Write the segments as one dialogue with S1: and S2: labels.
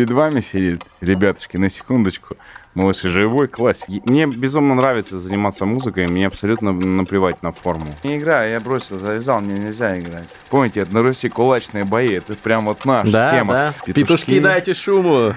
S1: Перед вами сидит, ребятушки, на секундочку, малыш живой классик. Мне безумно нравится заниматься музыкой, мне абсолютно наплевать на форму. Не играю, я бросил, завязал, мне нельзя играть. Помните, на Руси кулачные бои, это прям вот наша
S2: Да,
S1: тема.
S2: да. Петушки дайте шуму.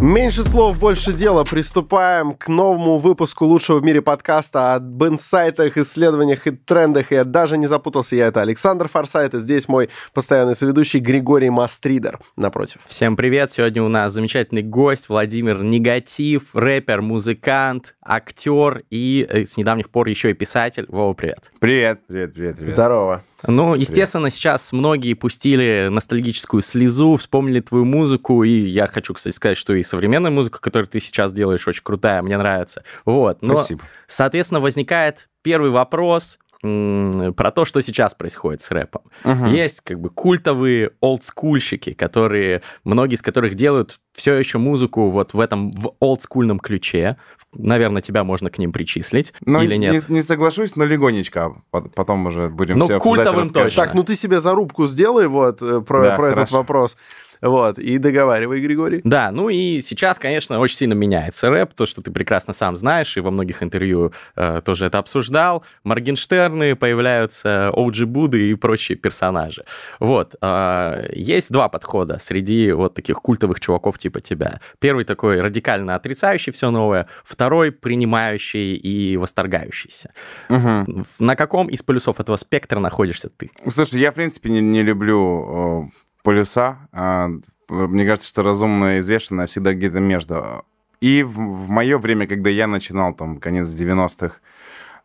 S3: Меньше слов, больше дела. Приступаем к новому выпуску лучшего в мире подкаста об инсайтах, исследованиях и трендах. Я даже не запутался. Я это Александр Форсайт, и здесь мой постоянный соведущий Григорий Мастридер напротив.
S2: Всем привет! Сегодня у нас замечательный гость Владимир Негатив, рэпер, музыкант, актер и э, с недавних пор еще и писатель. Вова, привет!
S1: Привет, привет, привет, привет.
S3: Здорово.
S2: Ну, естественно, сейчас многие пустили ностальгическую слезу, вспомнили твою музыку, и я хочу, кстати, сказать, что и современная музыка, которую ты сейчас делаешь, очень крутая, мне нравится. Вот, но,
S1: Спасибо.
S2: соответственно, возникает первый вопрос про то, что сейчас происходит с рэпом.
S1: Мгм.
S2: Есть как бы культовые олдскульщики, которые, многие из которых делают все еще музыку вот в этом в олдскульном ключе. Наверное, тебя можно к ним причислить
S1: Ну,
S2: или нет?
S1: Не, не соглашусь, но легонечко. по- Потом уже будем
S2: Ну,
S1: все
S2: культовым точно.
S3: Так, ну ты себе зарубку сделай вот э, про,
S1: Да,
S3: про этот вопрос. Вот, и договаривай, Григорий.
S2: Да, ну и сейчас, конечно, очень сильно меняется рэп, то, что ты прекрасно сам знаешь, и во многих интервью э, тоже это обсуждал. Моргенштерны появляются, Оуджи Буды и прочие персонажи. Вот. э, есть два подхода среди вот таких культовых чуваков типа тебя. Первый такой радикально отрицающий все новое, второй принимающий и восторгающийся. В- На каком из полюсов этого спектра находишься ты?
S1: Слушай, я, в принципе, не, не люблю э, полюса. А, мне кажется, что разумное и взвешенное всегда где-то между. И в, мое время, когда я начинал, там, конец 90-х,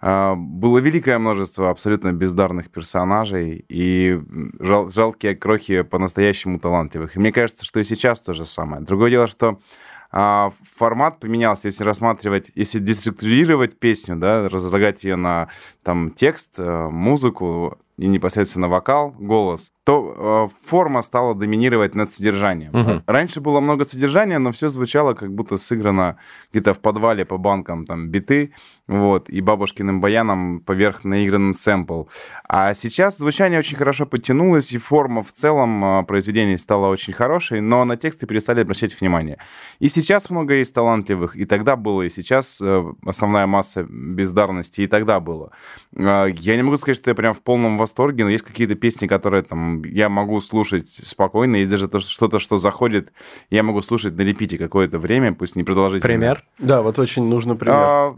S1: а, было великое множество абсолютно бездарных персонажей и жал- жалкие крохи по-настоящему талантливых. И мне кажется, что и сейчас то же самое. Другое дело, что а, формат поменялся, если рассматривать, если деструктурировать песню, да, разлагать ее на там текст, э, музыку и непосредственно вокал, голос, то э, форма стала доминировать над содержанием.
S2: Мгм.
S1: Раньше было много содержания, но все звучало как будто сыграно где-то в подвале по банкам там биты, вот, и бабушкиным баяном поверх наигран сэмпл. А сейчас звучание очень хорошо подтянулось, и форма в целом э, произведения стала очень хорошей, но на тексты перестали обращать внимание. И сейчас много есть талантливых, и тогда было, и сейчас э, основная масса бездарности, и тогда было. Э, Я не могу сказать, что я прям в полном восторге, но есть какие-то песни, которые там я могу слушать спокойно, есть даже то, что- что-то, что заходит, я могу слушать на репите какое-то время, пусть не продолжительно.
S2: Пример?
S3: Да, вот очень нужно пример.
S1: А,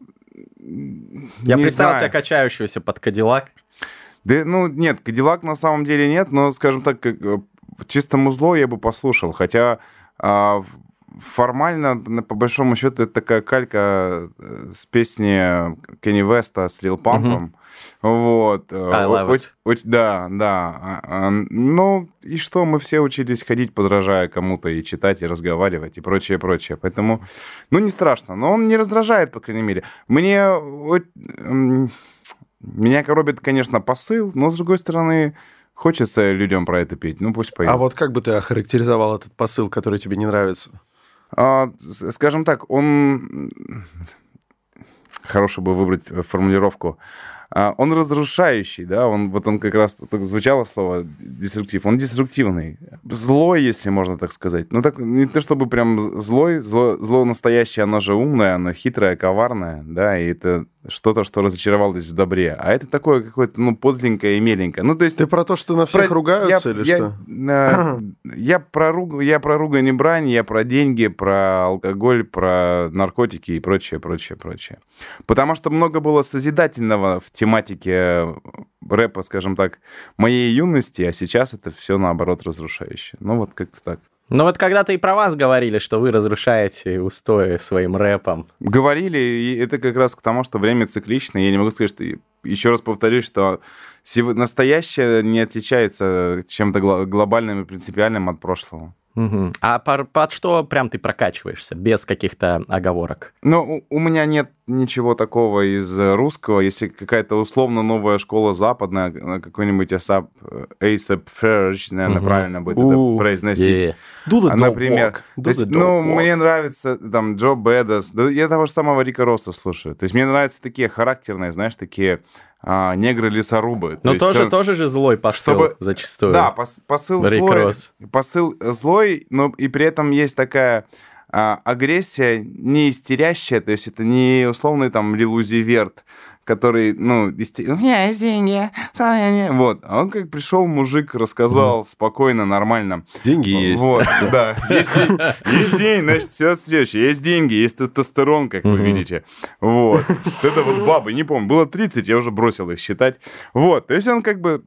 S2: Я
S1: не
S2: представил
S1: знаю.
S2: тебя качающегося под Кадиллак.
S1: Да, ну, нет, Кадиллак на самом деле нет, но, скажем так, как, э, чисто музло я бы послушал, хотя а, формально, на- по большому счету, это такая калька э, с песни Кенни Веста с Лил Пампом. Вот. э,
S2: I love
S1: о-
S2: it.
S1: оч- да, да. А, а, Ну, и что, мы все учились ходить, подражая кому-то, и читать, и разговаривать, и прочее, прочее. Поэтому, ну, не страшно. Но он не раздражает, по крайней мере. Мне... о- м, Меня коробит, конечно, посыл, но, с другой стороны, хочется людям про это петь. Ну, пусть поют.
S3: А вот как бы ты охарактеризовал этот посыл, который тебе не нравится?
S1: А, скажем так, он... Хорошо бы выбрать э, формулировку. А, Он разрушающий, да, он, вот он как раз так звучало слово деструктив, он деструктивный, злой, если можно так сказать. Ну, так, не то чтобы прям злой, зло, зло настоящее, оно же умное, оно хитрое, коварное, да, и это что-то, что разочаровалось в добре. А это такое какое-то, ну, подленькое и меленькое. Ну, то есть...
S3: Ты про то, что на всех
S1: Про-
S3: ругаются
S1: я,
S3: или
S1: я,
S3: что?
S1: э, я про руг- я про ругань и брань, я про деньги, про алкоголь, про наркотики и прочее, прочее, прочее. Потому что много было созидательного в тематике рэпа, скажем так, моей юности, а сейчас это все наоборот разрушающее. Ну вот как-то так.
S2: Ну вот когда-то и про вас говорили, что вы разрушаете устои своим рэпом.
S1: Говорили, и это как раз к тому, что время цикличное. Я не могу сказать, что... Еще раз повторюсь, что настоящее не отличается чем-то гло- глобальным и принципиальным от прошлого.
S2: Мгм. А пор- под что прям ты прокачиваешься, без каких-то оговорок?
S1: Ну, у у меня нет ничего такого из э, русского. Если какая-то условно новая школа западная, э, какой-нибудь ASAP, э, ASAP Ferg, наверное,
S2: Мгм.
S1: правильно будет
S2: У,
S1: это произносить.
S3: Дуда
S1: А, Например, то есть, ну,
S3: Док.
S1: мне нравится там Джо Бэдас. Да я того же самого Рика Росса слушаю. То есть мне нравятся такие характерные, знаешь, такие а, негры-лесорубы.
S2: Но
S1: То
S2: тоже,
S1: есть,
S2: тоже же злой посыл
S1: чтобы-
S2: зачастую.
S1: Да, пос- посыл
S2: Рик
S1: злой,
S2: Росс.
S1: посыл злой, но и при этом есть такая а, агрессия не истерящая, то есть это не условный там Лил Узи Верт, который, ну, у меня есть деньги, состояние». вот, а он как пришел мужик, рассказал спокойно, нормально.
S3: Деньги есть.
S1: Вот, да. Есть, день- есть деньги, значит, все следующее. Есть деньги, есть тестостерон, как вы видите. Вот. Это вот бабы, не помню, было 30, я уже бросил их считать. Вот, то есть он как бы...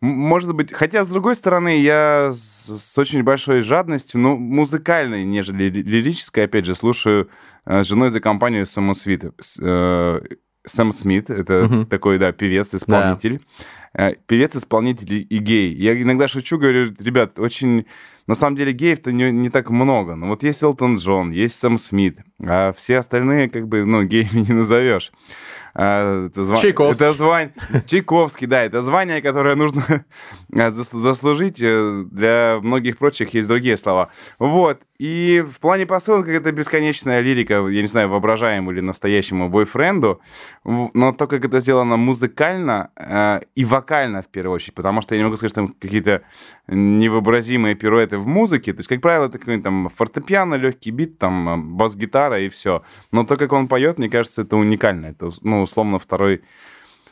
S1: может быть, хотя, с другой стороны, я с, с очень большой жадностью, ну, музыкальной, нежели ли- лирической, опять же, слушаю э, женой за компанию Сэма Смита. С- э, Сэм Смит, это
S2: Мгм.
S1: такой, да, певец, исполнитель. Э, Певец, исполнитель и- и гей. Я иногда шучу, говорю, ребят, очень... На самом деле геев-то не, не так много. Но вот есть Элтон Джон, есть Сэм Смит, а все остальные, как бы, ну, геями не назовешь. А, это зва-
S2: Чайковский.
S1: Это звание... Чайковский, да, это звание, которое нужно а, зас- заслужить. Э, Для многих прочих есть другие слова. Вот. И в плане посылок это бесконечная лирика, я не знаю, воображаемому или настоящему бойфренду, но то, как это сделано музыкально э, и вокально в первую очередь, потому что я не могу сказать, что там какие-то невообразимые пируэты в музыке. То есть, как правило, это какой-нибудь там фортепиано, легкий бит, там э, бас-гитара и все. Но то, как он поет, мне кажется, это уникально. Это, ну, условно, второй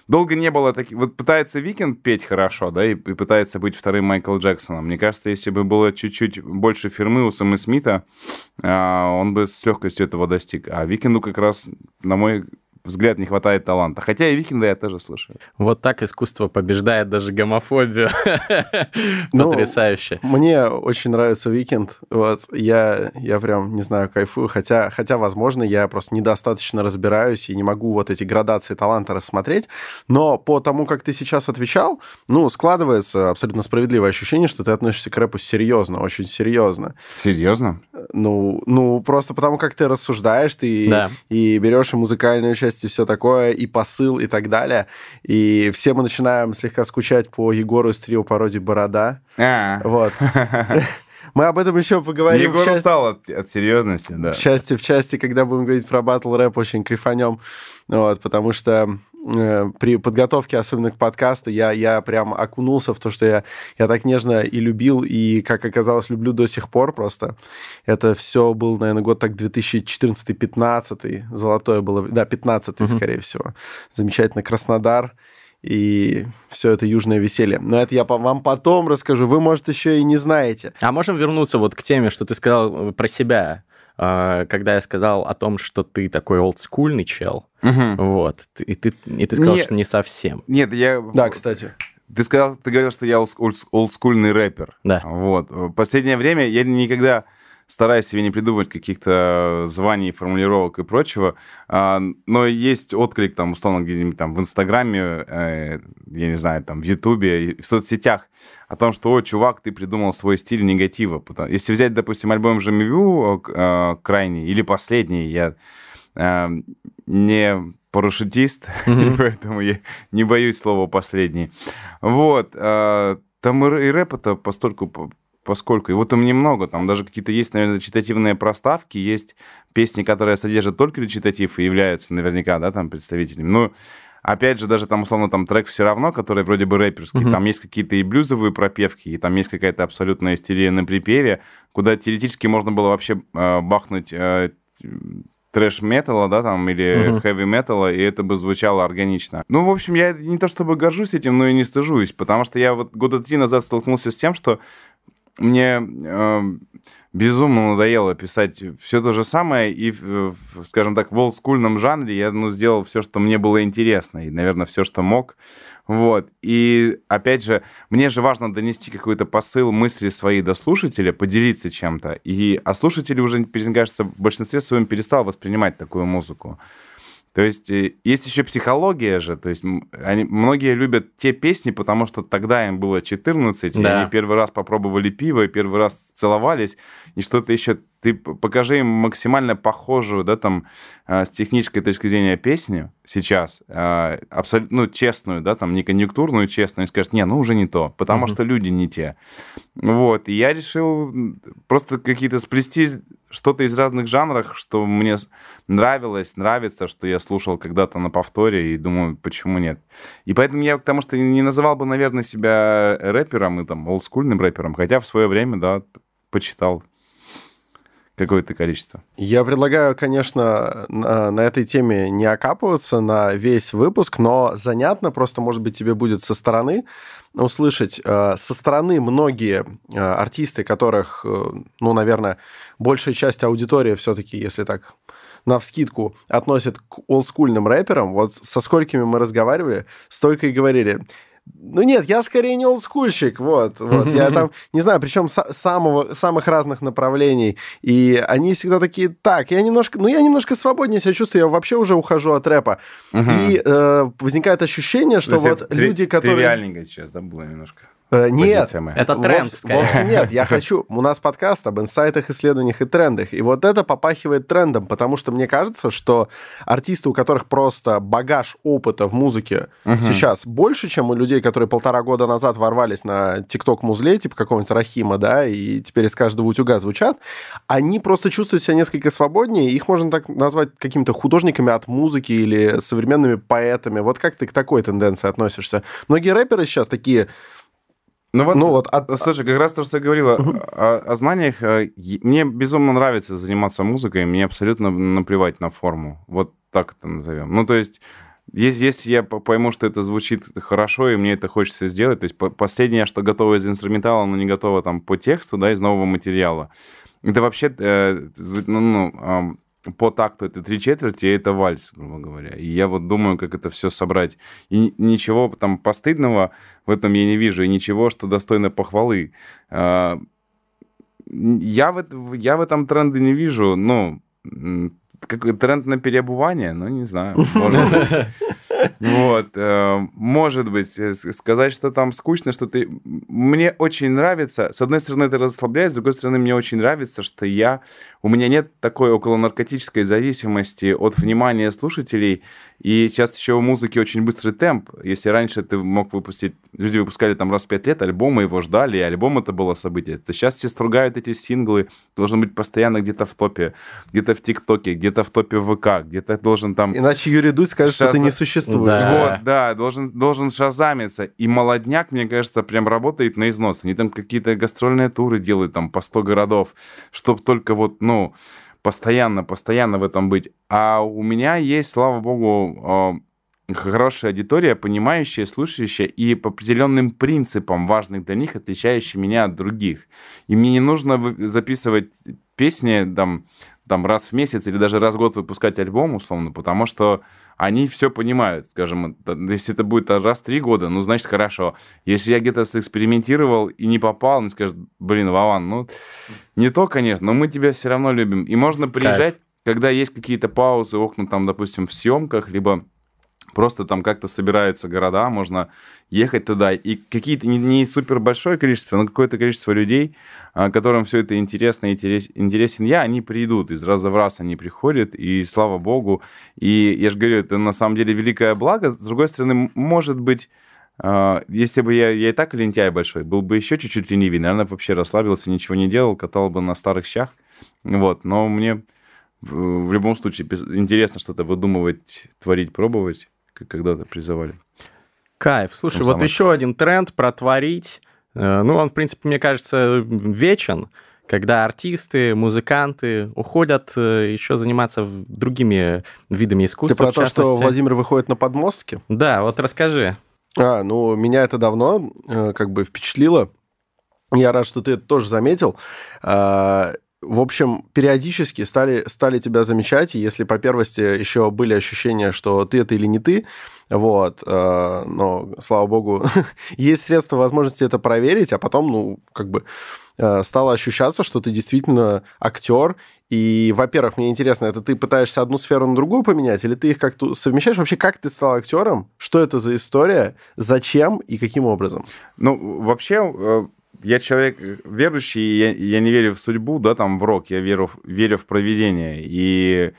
S1: Долго не было таких... Вот пытается Викенд петь хорошо, да, и, и пытается быть вторым Майкл Джексоном. Мне кажется, если бы было чуть-чуть больше фирмы у Сэма Смита, а, он бы с легкостью этого достиг. А Викенду как раз, на мой взгляд, не хватает таланта. Хотя и Викенда я тоже слышу.
S2: Вот так искусство побеждает даже гомофобию.
S3: Ну,
S2: Потрясающе.
S3: Мне очень нравится Викенд. Вот я, я прям, не знаю, кайфую. Хотя, хотя, возможно, я просто недостаточно разбираюсь и не могу вот эти градации таланта рассмотреть. Но по тому, как ты сейчас отвечал, ну, складывается абсолютно справедливое ощущение, что ты относишься к рэпу серьезно, очень серьезно.
S1: Серьезно?
S3: Ну, ну просто потому, как ты рассуждаешь, ты
S2: Да.
S3: и берешь и музыкальную часть, и все такое, и посыл, и так далее. И все мы начинаем слегка скучать по Егору из трио пародии «Борода».
S1: А,
S3: Вот. Мы об этом еще поговорим.
S1: Егор
S3: части-
S1: устал от, от серьезности, да.
S3: в части, в части, когда будем говорить про батл рэп, очень кайфанем. Вот, потому что при подготовке, особенно к подкасту, я, я прям окунулся в то, что я, я так нежно и любил, и, как оказалось, люблю до сих пор просто. Это все был, наверное, год так 2014-15, золотое было, да, 15 скорее всего. Замечательно, Краснодар и все это южное веселье. Но это я вам потом расскажу. Вы, может, еще и не знаете.
S2: А можем вернуться вот к теме, что ты сказал э, про себя, э, когда я сказал о том, что ты такой олдскульный чел.
S1: Мгм.
S2: Вот. И ты, и ты сказал,
S1: Не-
S2: что не совсем.
S1: Нет, я...
S3: Да, кстати.
S1: Ты сказал, ты говорил, что я олд- олд- олдскульный рэпер.
S2: Да.
S1: Вот. В последнее время я никогда стараюсь себе не придумывать каких-то званий, формулировок и прочего, а, но есть отклик там, условно, где-нибудь там в Инстаграме, э, я не знаю, там в Ютубе, в соцсетях о том, что, о, чувак, ты придумал свой стиль негатива. Если взять, допустим, альбом Жамивю э, крайний или последний, я э, не парашютист, поэтому я не боюсь слова последний. Вот. э, Там и рэ- и рэп это постольку, по- поскольку. Вот там немного, там даже какие-то есть, наверное, речитативные проставки, есть песни, которые содержат только речитатив и являются наверняка, да, там представителями. Ну, опять же, даже там, условно, там трек все равно, который вроде бы рэперский,
S2: Мгм.
S1: там есть какие-то и блюзовые пропевки, и там есть какая-то абсолютная истерия на припеве, куда теоретически можно было вообще э, бахнуть э, трэш-металла, да, там, или хэви-металла, и это бы звучало органично. Ну, в общем, я не то чтобы горжусь этим, но и не стыжусь, потому что я вот года три назад столкнулся с тем, что мне э, безумно надоело писать все то же самое, и, скажем так, в олдскульном жанре я ну, сделал все, что мне было интересно, и, наверное, все, что мог. Вот. И, опять же, мне же важно донести какой-то посыл, мысли свои до слушателя, поделиться чем-то. И, а слушатели уже, мне кажется, в большинстве своем перестал воспринимать такую музыку. То есть э, есть еще психология же, то есть они, многие любят те песни, потому что тогда им было 14, и
S2: Да.
S1: они первый раз попробовали пиво, и первый раз целовались, и что-то еще ты покажи им максимально похожую, да, там, э, с технической точки зрения песню сейчас, э, абсолютно, ну, честную, да, там, не конъюнктурную, честную, и скажешь, не, ну, уже не то, потому uh-huh. что люди не те. Вот, и я решил просто какие-то сплести что-то из разных жанров, что мне нравилось, нравится, что я слушал когда-то на повторе, и думаю, почему нет. И поэтому я, потому что не называл бы, наверное, себя рэпером и там олдскульным рэпером, хотя в свое время, да, почитал какое-то количество.
S3: Я предлагаю, конечно, на, на этой теме не окапываться на весь выпуск, но занятно просто, может быть, тебе будет со стороны услышать. Э, со стороны многие э, артисты, которых, э, ну, наверное, большая часть аудитории все-таки, если так на вскидку относят к олдскульным рэперам, вот со сколькими мы разговаривали, столько и говорили, ну нет, я скорее не олдскульщик, вот, вот. Я там, не знаю, причем самого, самых разных направлений. И они всегда такие, так, я немножко, ну я немножко свободнее себя чувствую, я вообще уже ухожу от рэпа. И э, возникает ощущение, что вот люди, которые...
S1: Тривиальненько сейчас забыла немножко.
S3: Э, нет,
S2: это тренд,
S3: вовсе, вовсе нет. Я хочу... У нас подкаст об инсайтах, исследованиях и трендах. И вот это попахивает трендом, потому что мне кажется, что артисты, у которых просто багаж опыта в музыке угу. сейчас больше, чем у людей, которые полтора года назад ворвались на ТикТок музле, типа какого-нибудь Рахима, да, и теперь из каждого утюга звучат, они просто чувствуют себя несколько свободнее. Их можно так назвать какими-то художниками от музыки или современными поэтами. Вот как ты к такой тенденции относишься? Многие рэперы сейчас такие
S1: ну вот, ну вот, от, слушай, как раз то, что я говорила о, о знаниях, э, мне безумно нравится заниматься музыкой, мне абсолютно наплевать на форму. Вот так это назовем. Ну, то есть, если, если я пойму, что это звучит хорошо, и мне это хочется сделать, то есть последнее, что готово из инструментала, но не готово там по тексту, да, из нового материала, это вообще, э, ну, ну по такту это три четверти, и это вальс, грубо говоря. И я вот думаю, как это все собрать. И ничего там постыдного в этом я не вижу, и ничего, что достойно похвалы. А, я в, я в этом тренде не вижу, ну, какой тренд на переобувание, ну, не знаю. Вот, э, может быть, э, сказать, что там скучно, что ты... Мне очень нравится, с одной стороны, это расслабляет, с другой стороны, мне очень нравится, что я... У меня нет такой околонаркотической зависимости от внимания слушателей, и сейчас еще у музыки очень быстрый темп. Если раньше ты мог выпустить... Люди выпускали там раз в пять лет альбомы, его ждали, и альбом это было событие. То сейчас все стругают эти синглы, должен быть постоянно где-то в топе, где-то в ТикТоке, где-то в топе ВК, где-то должен там...
S3: Иначе Юрий Дудь скажет, Шаз... что ты не существуешь.
S1: Да. Вот, да, должен, должен шазамиться. И молодняк, мне кажется, прям работает на износ. Они там какие-то гастрольные туры делают там по 100 городов, чтобы только вот, ну постоянно, постоянно в этом быть. А у меня есть, слава богу, э, хорошая аудитория, понимающая, слушающая и по определенным принципам, важных для них, отличающие меня от других. И мне не нужно записывать песни там, там раз в месяц или даже раз в год выпускать альбом, условно, потому что они все понимают, скажем, если это будет раз в три года, ну, значит, хорошо. Если я где-то сэкспериментировал и не попал, они скажут, блин, Вован, ну, не то, конечно, но мы тебя все равно любим. И можно приезжать, Кайф. когда есть какие-то паузы, окна там, допустим, в съемках, либо Просто там как-то собираются города, можно ехать туда. И какие-то не, не супер большое количество, но какое-то количество людей, а, которым все это интересно и интерес, интересен я, они придут. Из раза в раз они приходят, и слава богу. И я же говорю, это на самом деле великое благо. С другой стороны, может быть, а, если бы я, я и так лентяй большой, был бы еще чуть-чуть ленивый, наверное, вообще расслабился, ничего не делал, катал бы на старых щах. Вот, но мне в любом случае интересно что-то выдумывать, творить, пробовать когда-то призывали.
S2: Кайф. Слушай, вот еще один тренд про творить. Э, ну, он, в принципе, мне кажется, вечен когда артисты, музыканты уходят э, еще заниматься другими видами искусства.
S3: Ты про то, что Владимир выходит на подмостки?
S2: Да, вот расскажи.
S3: А, ну, меня это давно э, как бы впечатлило. Я рад, что ты это тоже заметил. В общем, периодически стали, стали тебя замечать, и если по первости еще были ощущения, что ты это или не ты, вот, э, но, слава богу, есть средства, возможности это проверить, а потом, ну, как бы э, стало ощущаться, что ты действительно актер, и, во-первых, мне интересно, это ты пытаешься одну сферу на другую поменять, или ты их как-то совмещаешь? Вообще, как ты стал актером? Что это за история? Зачем и каким образом?
S1: Ну, вообще, э, я человек верующий, я, я не верю в судьбу, да, там, в рок, я верю, верю в проведение. И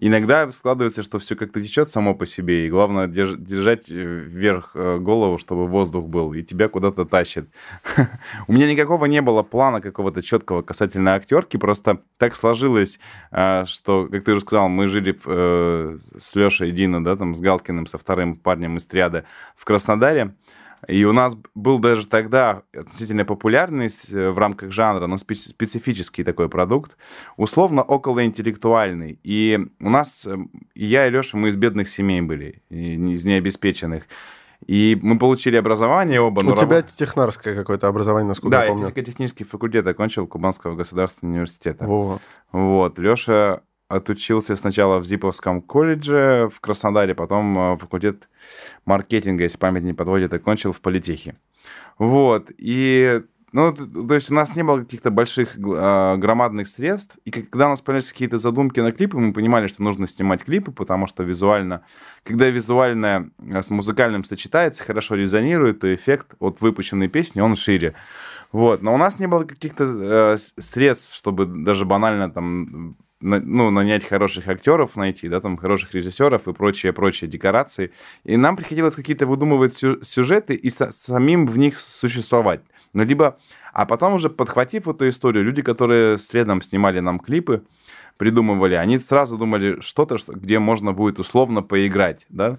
S1: иногда складывается, что все как-то течет само по себе, и главное держ, держать э, вверх э, голову, чтобы воздух был, и тебя куда-то тащит. У меня никакого не было плана какого-то четкого касательно актерки, просто так сложилось, э, что, как ты уже сказал, мы жили с Лешей Дина, да, там, с Галкиным, со вторым парнем из триады в Краснодаре, и у нас был даже тогда относительно популярность э, в рамках жанра, но специфический такой продукт, условно околоинтеллектуальный. И у нас, э, и я и Леша, мы из бедных семей были, из необеспеченных. И мы получили образование оба.
S3: У тебя раб... технарское какое-то образование, насколько
S1: да,
S3: я помню.
S1: Да, физико-технический факультет окончил Кубанского государственного университета. Во. Вот. Леша отучился сначала в Зиповском колледже в Краснодаре, потом э, факультет маркетинга, если память не подводит, окончил в политехе. Вот. И ну, то есть у нас не было каких-то больших э, громадных средств, и когда у нас появились какие-то задумки на клипы, мы понимали, что нужно снимать клипы, потому что визуально, когда визуальное э, с музыкальным сочетается, хорошо резонирует, то эффект от выпущенной песни, он шире. Вот. Но у нас не было каких-то э, средств, чтобы даже банально там ну, нанять хороших актеров, найти, да, там, хороших режиссеров и прочие-прочие декорации. И нам приходилось какие-то выдумывать сюжеты и самим в них существовать. Ну, либо... А потом уже, подхватив эту историю, люди, которые следом снимали нам клипы, придумывали, они сразу думали что-то, что, где можно будет условно поиграть, да,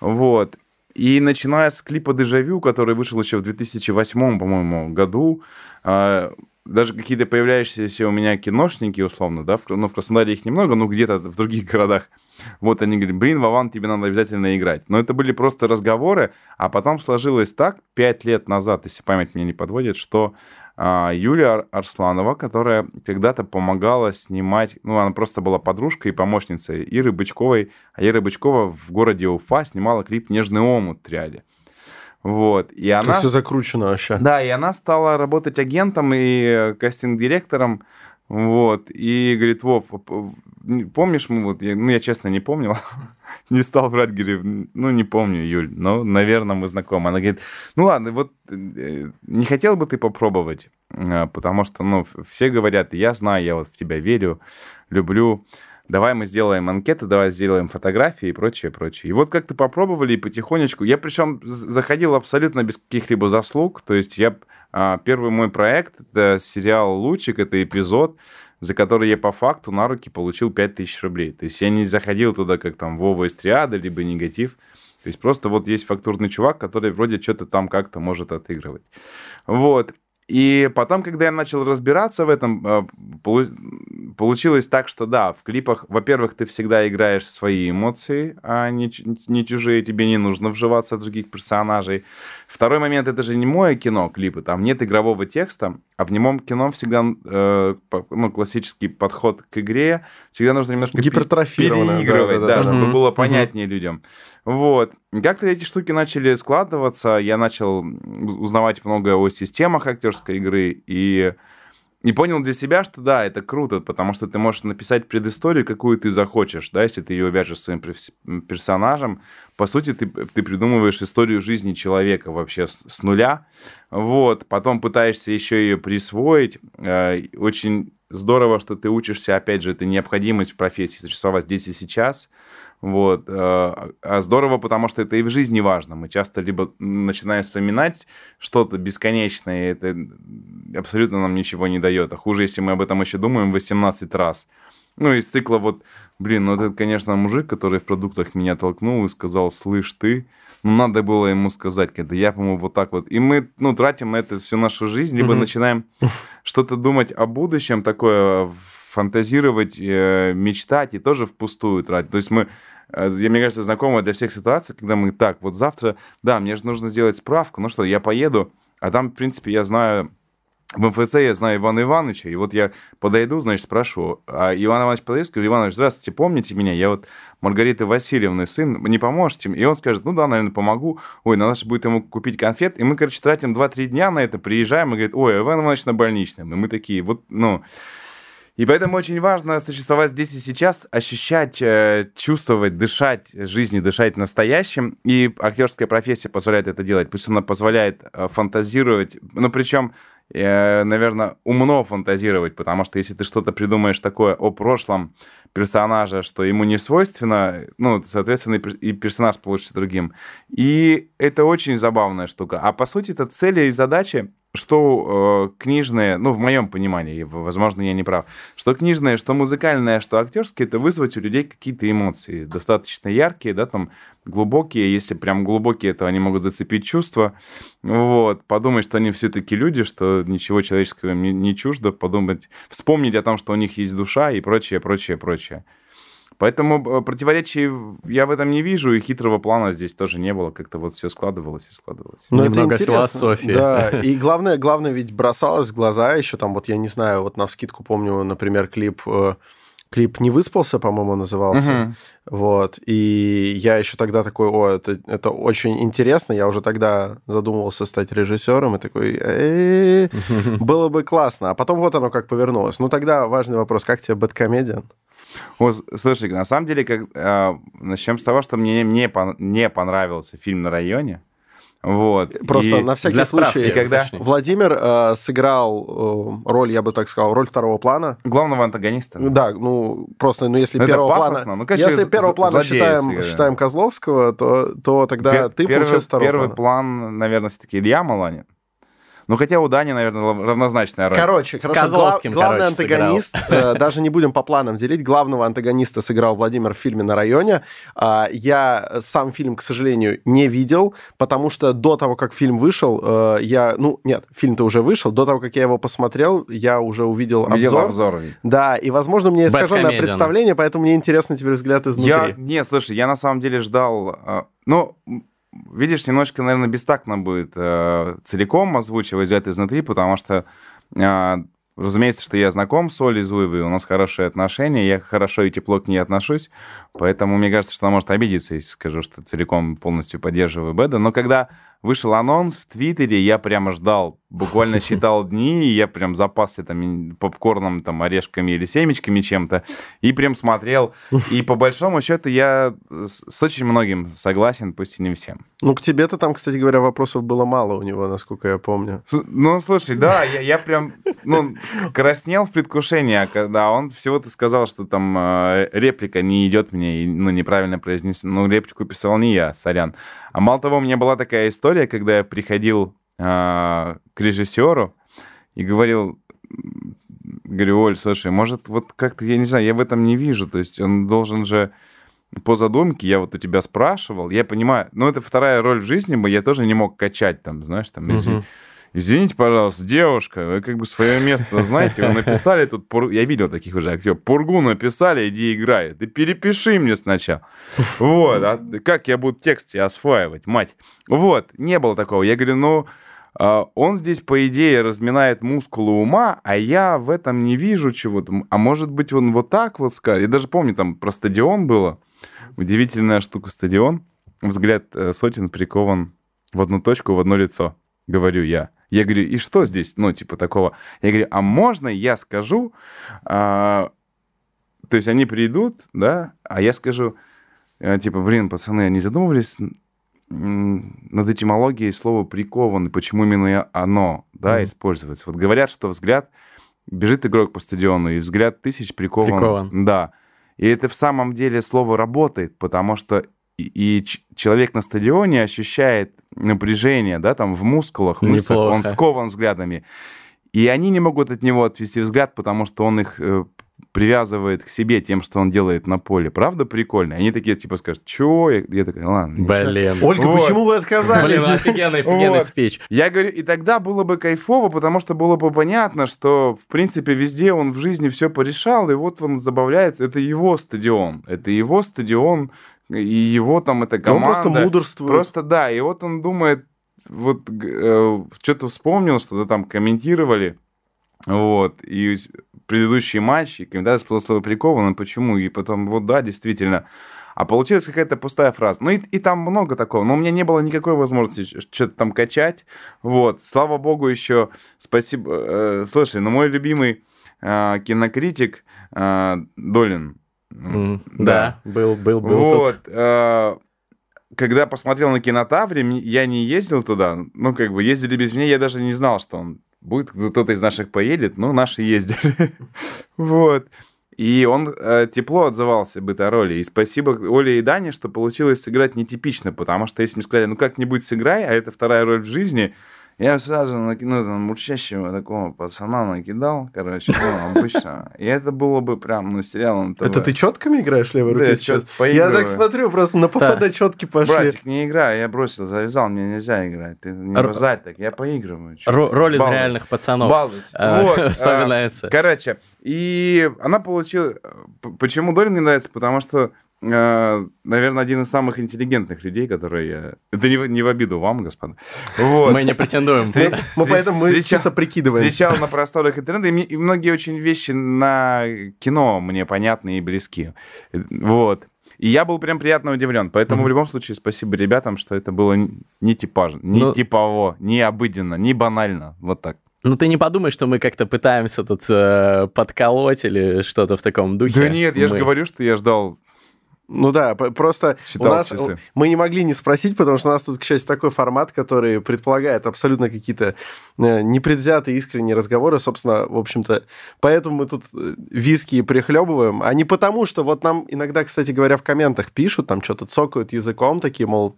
S1: вот. И начиная с клипа «Дежавю», который вышел еще в 2008, по-моему, году, а, даже какие-то появляющиеся у меня киношники, условно, да, в, ну, в Краснодаре их немного, но где-то в других городах. Вот они говорят, блин, Вован, тебе надо обязательно играть. Но это были просто разговоры, а потом сложилось так, пять лет назад, если память меня не подводит, что а, Юлия Арсланова, которая когда-то помогала снимать, ну, она просто была подружкой и помощницей Иры Бычковой, а Ира Бычкова в городе Уфа снимала клип «Нежный омут» триаде. Вот. И она...
S3: Как все закручено вообще.
S1: Да, и она стала работать агентом и кастинг-директором. Вот. И говорит, Вов, помнишь, мы вот, я, ну, я честно не помнил, не стал врать, говорю, ну, не помню, Юль, но, наверное, мы знакомы. Она говорит, ну, ладно, вот э, не хотел бы ты попробовать, а, потому что, ну, все говорят, я знаю, я вот в тебя верю, люблю давай мы сделаем анкеты, давай сделаем фотографии и прочее, прочее. И вот как-то попробовали и потихонечку. Я причем заходил абсолютно без каких-либо заслуг. То есть я а, первый мой проект, это сериал «Лучик», это эпизод, за который я по факту на руки получил 5000 рублей. То есть я не заходил туда как там Вова из триады, либо негатив. То есть просто вот есть фактурный чувак, который вроде что-то там как-то может отыгрывать. Вот. И потом, когда я начал разбираться в этом, э, получилось так, что да, в клипах, во-первых, ты всегда играешь свои эмоции, а не, не чужие, тебе не нужно вживаться в других персонажей. Второй момент, это же не мое кино, клипы, там нет игрового текста, а в немом кино всегда э, ну, классический подход к игре, всегда нужно немножко переигрывать, да, да, да, да, чтобы было понятнее людям. Вот. Как-то эти штуки начали складываться, я начал узнавать многое о системах актерской игры и и понял для себя, что да, это круто, потому что ты можешь написать предысторию, какую ты захочешь, да, если ты ее вяжешь своим персонажем. По сути, ты, ты придумываешь историю жизни человека вообще с, с нуля. Вот, потом пытаешься еще ее присвоить. Э, очень здорово, что ты учишься, опять же, это необходимость в профессии существовать здесь и сейчас. Вот. Э, а здорово, потому что это и в жизни важно. Мы часто либо начинаем вспоминать что-то бесконечное, и это абсолютно нам ничего не дает. А хуже, если мы об этом еще думаем 18 раз. Ну, из цикла вот, блин, ну это, конечно, мужик, который в продуктах меня толкнул и сказал, слышь, ты, ну, надо было ему сказать, когда я, по-моему, вот так вот. И мы, ну, тратим на это всю нашу жизнь, либо mm-hmm. начинаем что-то думать о будущем, такое фантазировать, э, мечтать и тоже впустую тратить. То есть мы я, мне кажется, знакомо для всех ситуаций, когда мы так, вот завтра, да, мне же нужно сделать справку, ну что, я поеду, а там, в принципе, я знаю в МФЦ я знаю Ивана Ивановича, и вот я подойду, значит, спрошу, а Иван Иванович подойдет, скажу, Иван Иванович, здравствуйте, помните меня? Я вот Маргариты Васильевны сын, не поможете? И он скажет, ну да, наверное, помогу. Ой, надо же будет ему купить конфет. И мы, короче, тратим 2-3 дня на это, приезжаем и говорит, ой, Иван Иванович на больничном. И мы такие, вот, ну... И поэтому очень важно существовать здесь и сейчас, ощущать, э, чувствовать, дышать жизнью, дышать настоящим. И актерская профессия позволяет это делать. Пусть она позволяет э, фантазировать. Но причем э, наверное, умно фантазировать, потому что если ты что-то придумаешь такое о прошлом персонажа, что ему не свойственно, ну, соответственно, и персонаж получится другим. И это очень забавная штука. А по сути, это цели и задачи что э, книжные, ну, в моем понимании, возможно, я не прав, что книжное, что музыкальное, что актерское, это вызвать у людей какие-то эмоции, достаточно яркие, да, там, глубокие, если прям глубокие, то они могут зацепить чувства, вот, подумать, что они все-таки люди, что ничего человеческого не, не чуждо, подумать, вспомнить о том, что у них есть душа и прочее, прочее, прочее. Поэтому э, противоречий я в этом не вижу, и хитрого плана здесь тоже не было. Как-то вот все складывалось и складывалось.
S2: Ну, Немного это философии.
S3: Да, и главное, главное ведь бросалось в глаза еще там, вот я не знаю, вот на скидку помню, например, клип э, клип «Не выспался», по-моему, назывался. Угу. Вот. И я еще тогда такой, о, это, это очень интересно. Я уже тогда задумывался стать режиссером и такой, было бы классно. А потом вот оно как повернулось. Ну, тогда важный вопрос, как тебе «Бэткомедиан»?
S1: Вот, слушай, на самом деле, как, э, начнем с того, что мне, мне не понравился фильм «На районе». Вот.
S3: Просто и на всякий для случай, и когда Владимир э, сыграл э, роль, я бы так сказал, роль второго плана.
S1: Главного антагониста.
S3: Да, ну просто, ну если ну, первого плана, ну, конечно, если первого плана считаем, считаем Козловского, то, то тогда Пер, ты
S1: первый,
S3: получаешь второго
S1: Первый плана. план, наверное, все-таки Илья Маланин. Ну, хотя у Дани, наверное, равнозначная роль.
S3: Короче,
S2: С короче гла-
S3: главный короче, антагонист, э, даже не будем по планам делить, главного антагониста сыграл Владимир в фильме «На районе». Э, я сам фильм, к сожалению, не видел, потому что до того, как фильм вышел, э, я... Ну, нет, фильм-то уже вышел. До того, как я его посмотрел, я уже увидел обзор. Видел
S1: обзор.
S3: Да, и, возможно, мне искаженное представление, поэтому мне интересно теперь взгляд изнутри.
S1: Я... Нет, слушай, я на самом деле ждал... Э, ну, видишь, немножко, наверное, бестактно будет э, целиком озвучивать взять изнутри, потому что, э, разумеется, что я знаком с Олей Зуевой, у нас хорошие отношения, я хорошо и тепло к ней отношусь, поэтому мне кажется, что она может обидеться, если скажу, что целиком полностью поддерживаю Беда. Но когда вышел анонс в Твиттере, я прямо ждал, буквально считал дни, и я прям запасся там попкорном, там, орешками или семечками чем-то, и прям смотрел. И по большому счету я с очень многим согласен, пусть и не всем.
S3: Ну, к тебе-то там, кстати говоря, вопросов было мало у него, насколько я помню.
S1: Ну, слушай, да, я, я прям, ну, краснел в предвкушении, а когда он всего-то сказал, что там э, реплика не идет мне, ну, неправильно произнес, ну, реплику писал не я, сорян. А мало того, у меня была такая история, когда я приходил э, к режиссеру и говорил, говорю, Оль, слушай, может, вот как-то, я не знаю, я в этом не вижу, то есть он должен же по задумке, я вот у тебя спрашивал, я понимаю, ну, это вторая роль в жизни, я тоже не мог качать там, знаешь, там, извини, uh-huh. Извините, пожалуйста, девушка, вы как бы свое место знаете, вы написали тут, пур... я видел таких уже актеров, пургу написали, иди играй, ты перепиши мне сначала. Вот, а как я буду текст осваивать, мать? Вот, не было такого. Я говорю, ну, а, он здесь, по идее, разминает мускулы ума, а я в этом не вижу чего-то. А может быть, он вот так вот скажет? Я даже помню, там про стадион было. Удивительная штука стадион. Взгляд э, сотен прикован в одну точку, в одно лицо, говорю я. Я говорю, и что здесь, ну, типа такого? Я говорю, а можно я скажу, а, то есть они придут, да, а я скажу, э, типа, блин, пацаны, они задумывались над этимологией слова прикован, почему именно оно, да, mm-hmm. используется. Вот говорят, что взгляд, бежит игрок по стадиону, и взгляд тысяч прикован. Прикован. Да. И это в самом деле слово работает, потому что и, и человек на стадионе ощущает напряжение, да, там в мускулах, мышцах, он скован взглядами. И они не могут от него отвести взгляд, потому что он их э, привязывает к себе тем, что он делает на поле. Правда прикольно? Они такие, типа, скажут, чё? Я, я такая, ладно.
S2: Блин.
S3: Ольга, вот. почему вы отказались?
S2: Блин, офигенный, офигенный вот. спич.
S1: Я говорю, и тогда было бы кайфово, потому что было бы понятно, что, в принципе, везде он в жизни все порешал, и вот он забавляется. Это его стадион. Это его стадион, и его там эта команда...
S3: Он просто мудрствует.
S1: Просто, да, и вот он думает, вот э, что-то вспомнил, что-то там комментировали, вот, и предыдущие матчи, комментатор просто прикован, почему, и потом, вот да, действительно, а получилась какая-то пустая фраза. Ну и, и там много такого. Но у меня не было никакой возможности что-то там качать. Вот. Слава богу, еще спасибо. Э, слушай, ну мой любимый э, кинокритик э, Долин,
S2: Mm, да. да, был, был, был.
S1: Вот. Э, когда посмотрел на кинотавре, я не ездил туда, ну, как бы ездили без меня, я даже не знал, что он будет кто-то из наших поедет, ну, наши ездили. вот. И он э, тепло отзывался бы о роли. И спасибо Оле и Дане, что получилось сыграть нетипично, потому что если мне сказали, ну как-нибудь сыграй, а это вторая роль в жизни, я сразу накинул там мурчащего такого пацана накидал, короче, ну, обычно. И это было бы прям, ну, сериалом
S3: Это ты четками играешь левой
S1: да,
S3: рукой сейчас? Я так смотрю, просто на ПФД да. четки пошли.
S1: Братик, не играй, я бросил, завязал, мне нельзя играть. Ты не Р... базарь так, я поигрываю.
S2: Р- роль из реальных пацанов
S1: Балдость. Э, вот,
S2: вспоминается.
S1: Короче, и она получила... Почему Дори мне нравится? Потому что наверное, один из самых интеллигентных людей, которые я... Это не в, не в обиду вам, господа.
S2: Вот. Мы не претендуем.
S3: Встр... Мы поэтому мы встречал, чисто прикидываем.
S1: Встречал на просторах интернета, и, и многие очень вещи на кино мне понятны и близки. Вот. И я был прям приятно удивлен. Поэтому mm-hmm. в любом случае спасибо ребятам, что это было не типажно, не ну... типово, не обыденно, не банально. Вот так.
S2: Ну, ты не подумай, что мы как-то пытаемся тут э, подколоть или что-то в таком духе.
S1: Да нет, я мы... же говорю, что я ждал
S3: ну да, просто Считал у нас часы. мы не могли не спросить, потому что у нас тут, к счастью, такой формат, который предполагает абсолютно какие-то э, непредвзятые искренние разговоры, собственно, в общем-то, поэтому мы тут э, виски прихлебываем, а не потому, что вот нам иногда, кстати говоря, в комментах пишут, там что-то цокают языком, такие, мол,